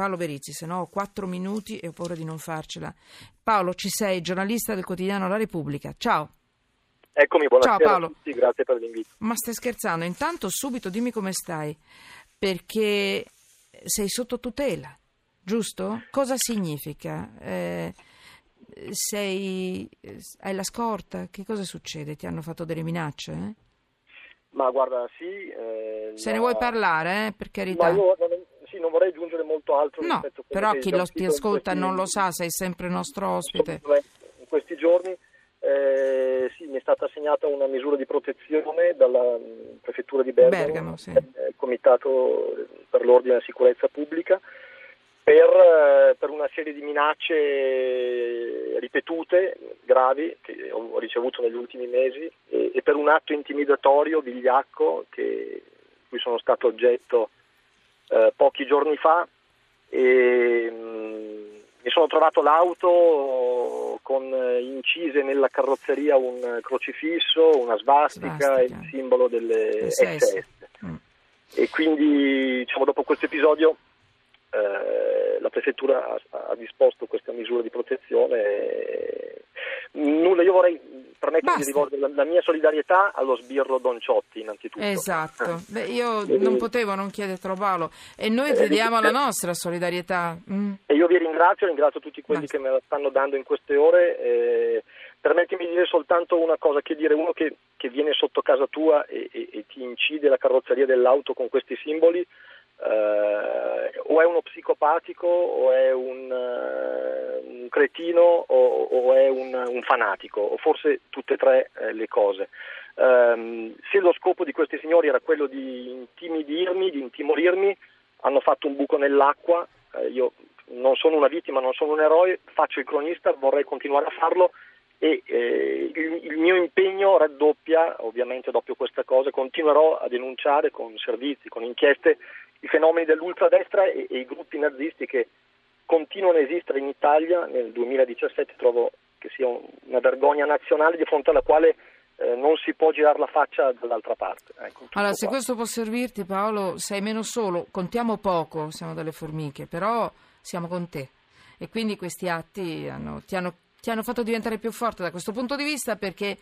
Paolo Verizzi, se no ho quattro minuti e ho paura di non farcela. Paolo, ci sei, giornalista del quotidiano La Repubblica. Ciao. Eccomi, buonasera Ciao, Paolo. a tutti, grazie per l'invito. Ma stai scherzando? Intanto subito dimmi come stai, perché sei sotto tutela, giusto? Cosa significa? Eh, sei, hai la scorta? Che cosa succede? Ti hanno fatto delle minacce? eh? Ma guarda, sì... eh, Se la- ne vuoi parlare, eh, per carità. io non, sì, non vorrei aggiungere molto altro No, rispetto a quello però chi lo ti ascolta non lo sa, sei sempre nostro ospite. In questi giorni eh, sì, mi è stata assegnata una misura di protezione dalla mh, prefettura di Bergamo, Bergamo, sì. eh, il Comitato per l'Ordine e la Sicurezza Pubblica, per, eh, per una serie di minacce ripetute, gravi, che ho ricevuto negli ultimi mesi, e, e per un atto intimidatorio, vigliacco, che, cui sono stato oggetto eh, pochi giorni fa. E, mh, mi sono trovato l'auto con eh, incise nella carrozzeria un crocifisso, una svastica, Svastica. e il simbolo delle SS. SS. Mm. E quindi diciamo, dopo questo episodio eh, la prefettura ha, ha disposto questa misura di protezione. e nulla, io vorrei permettermi Basta. di rivolgere la, la mia solidarietà allo sbirro Don Ciotti innanzitutto. Esatto, Beh, io Eh, non potevo non chiedertelo Paolo e noi ti eh, diamo la eh, nostra solidarietà. Mm. E io vi ringrazio, ringrazio tutti quelli Basta. che me la stanno dando in queste ore. Eh, permettimi di dire soltanto una cosa, che dire uno che, che viene sotto casa tua e, e- e ti incide la carrozzeria dell'auto con questi simboli, eh, o è uno psicopatico o è un, eh, un cretino o, o è un, un fanatico, o forse tutte e tre eh, le cose. Ehm, se lo scopo di questi signori era quello di intimidirmi, di intimorirmi, hanno fatto un buco nell'acqua, eh, io non sono una vittima, non sono un eroe, faccio il cronista, vorrei continuare a farlo e eh, il, il mio impegno raddoppia, ovviamente dopo questa cosa, continuerò a denunciare con servizi, con inchieste i fenomeni dell'ultradestra e, e i gruppi nazisti che continuano a esistere in Italia nel 2017, trovo che sia un- una vergogna nazionale di fronte alla quale eh, non si può girare la faccia dall'altra parte. Ecco, Allora, se qua. questo può servirti Paolo, sei meno solo, contiamo poco, siamo delle formiche, però siamo con te e quindi questi atti hanno- ti, hanno, ti hanno fatto diventare più forte da questo punto di vista perché,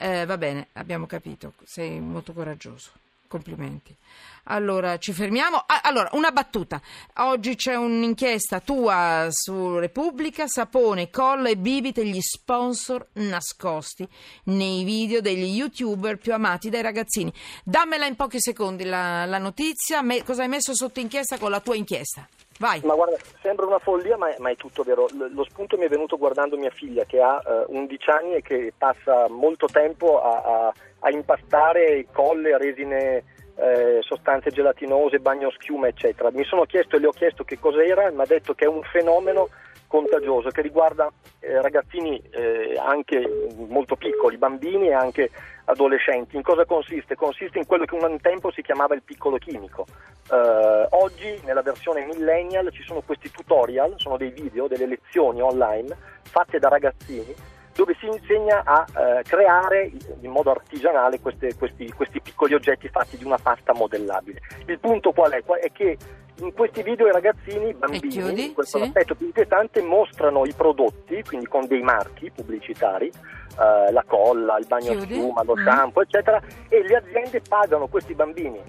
eh, va bene, abbiamo capito, sei molto coraggioso. Complimenti. Allora, ci fermiamo. Ah, allora, una battuta. Oggi c'è un'inchiesta tua su Repubblica, Sapone, Colla e Bibite, gli sponsor nascosti nei video degli youtuber più amati dai ragazzini. Dammela in pochi secondi la, la notizia. Me- cosa hai messo sotto inchiesta con la tua inchiesta? Vai. Ma guarda, sembra una follia, ma è, ma è tutto vero. L- lo spunto mi è venuto guardando mia figlia che ha eh, 11 anni e che passa molto tempo a, a- a impastare colle, resine, eh, sostanze gelatinose, bagno schiuma, eccetera. Mi sono chiesto e le ho chiesto che cos'era, mi ha detto che è un fenomeno contagioso che riguarda eh, ragazzini eh, anche molto piccoli, bambini e anche adolescenti. In cosa consiste? Consiste in quello che un tempo si chiamava il piccolo chimico. Eh, oggi nella versione millennial ci sono questi tutorial, sono dei video, delle lezioni online fatte da ragazzini dove si insegna a eh, creare in modo artigianale queste- questi, questi piccoli oggetti fatti di una pasta modellabile. Il punto qual è? È che in questi video i ragazzini, i bambini, chiudi? questo è Sì. l'aspetto più inquietante, mostrano i prodotti, quindi con dei marchi pubblicitari, eh, la colla, il bagno Chiudi? schiuma, lo Mm. shampoo, eccetera, e le aziende pagano questi bambini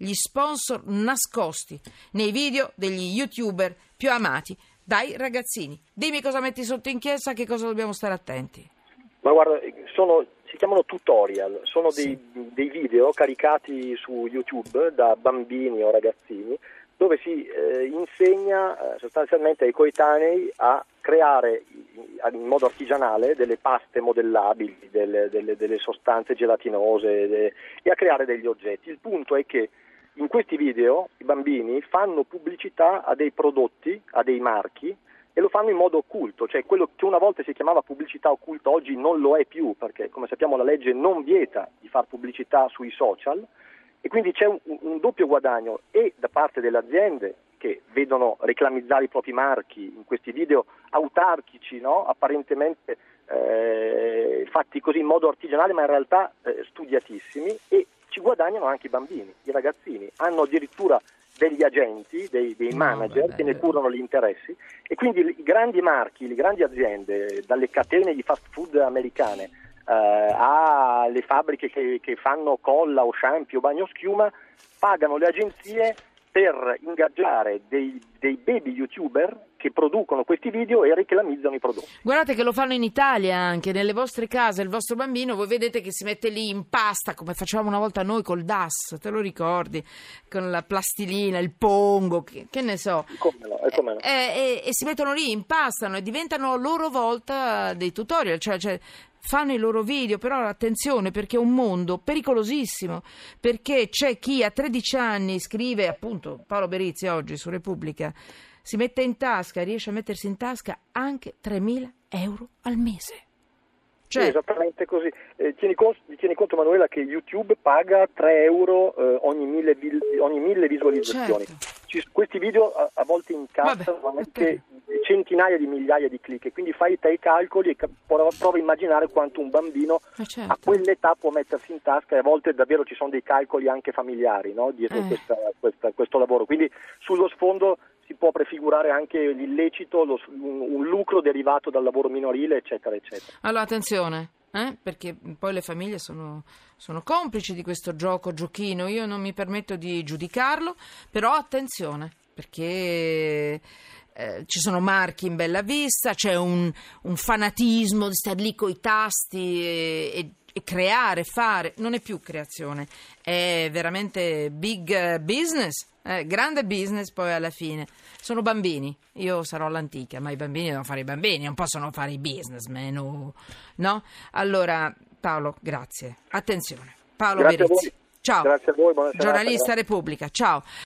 Gli sponsor nascosti nei video degli youtuber più amati dai ragazzini. Dimmi cosa metti sotto inchiesta, che cosa dobbiamo stare attenti. Ma guarda, sono- si chiamano tutorial, sono Sì. dei, dei video caricati su YouTube da bambini o ragazzini dove si eh, insegna eh, sostanzialmente ai coetanei a creare in modo artigianale delle paste modellabili, delle, delle- delle sostanze gelatinose de- e a creare degli oggetti. Il punto è che in questi video i bambini fanno pubblicità a dei prodotti, a dei marchi e lo fanno in modo occulto, cioè quello che una volta si chiamava pubblicità occulta oggi non lo è più perché come sappiamo la legge non vieta di fare pubblicità sui social e quindi c'è un, un doppio guadagno. E da parte delle aziende che vedono reclamizzare i propri marchi in questi video autarchici, no? apparentemente eh, fatti così in modo artigianale ma in realtà eh, studiatissimi e ci guadagnano anche i bambini, i ragazzini, hanno addirittura degli agenti, dei, dei manager no, che ne curano gli interessi. E quindi i grandi marchi, le grandi aziende, dalle catene di fast food americane eh, alle fabbriche che, che fanno colla o shampoo o bagno schiuma, pagano le agenzie per ingaggiare dei, dei, baby youtuber che producono questi video e reclamizzano i prodotti. Guardate che lo fanno in Italia anche, nelle vostre case, il vostro bambino, voi vedete che si mette lì in pasta come facevamo una volta noi col DAS, te lo ricordi? Con la plastilina, il pongo, che, che ne so. Come no, e, come no. E, e, e, si mettono lì, impastano e diventano a loro volta dei tutorial, cioè, cioè fanno i loro video, però attenzione perché è un mondo pericolosissimo, perché c'è chi a 13 anni scrive, appunto Paolo Berizzi oggi su Repubblica, si mette in tasca, riesce a mettersi in tasca anche 3.000 euro al mese. Cioè... Sì, esattamente così. Eh, tieni, conto, tieni, conto, Manuela, che YouTube paga 3 euro eh, ogni, mille, ogni, mille, visualizzazioni. Certo. Ci, questi video a, a volte incassano Vabbè, anche okay. Centinaia di migliaia di click, quindi fai te i calcoli e prova, prova a immaginare quanto un bambino certo. a quell'età può mettersi in tasca e a volte davvero ci sono dei calcoli anche familiari no? dietro eh. questa, questa, questo lavoro. Quindi sullo sfondo si può prefigurare anche l'illecito, lo, un, un, lucro derivato dal lavoro minorile, eccetera, eccetera. Allora, attenzione. Eh? Perché poi le famiglie sono, sono complici di questo gioco, giochino. Io non mi permetto di giudicarlo, però attenzione, perché eh, ci sono marchi in bella vista, c'è un, un fanatismo di stare lì con i tasti e, e, e, creare, fare. Non è più creazione, è veramente big business eh, grande business poi alla fine. Sono bambini, io sarò all'antica, ma i bambini devono fare i bambini, non possono fare i businessmen, no? Allora, Paolo, grazie. Attenzione. Paolo grazie. Ciao. Grazie a voi, buona Giornalista Repubblica, ciao.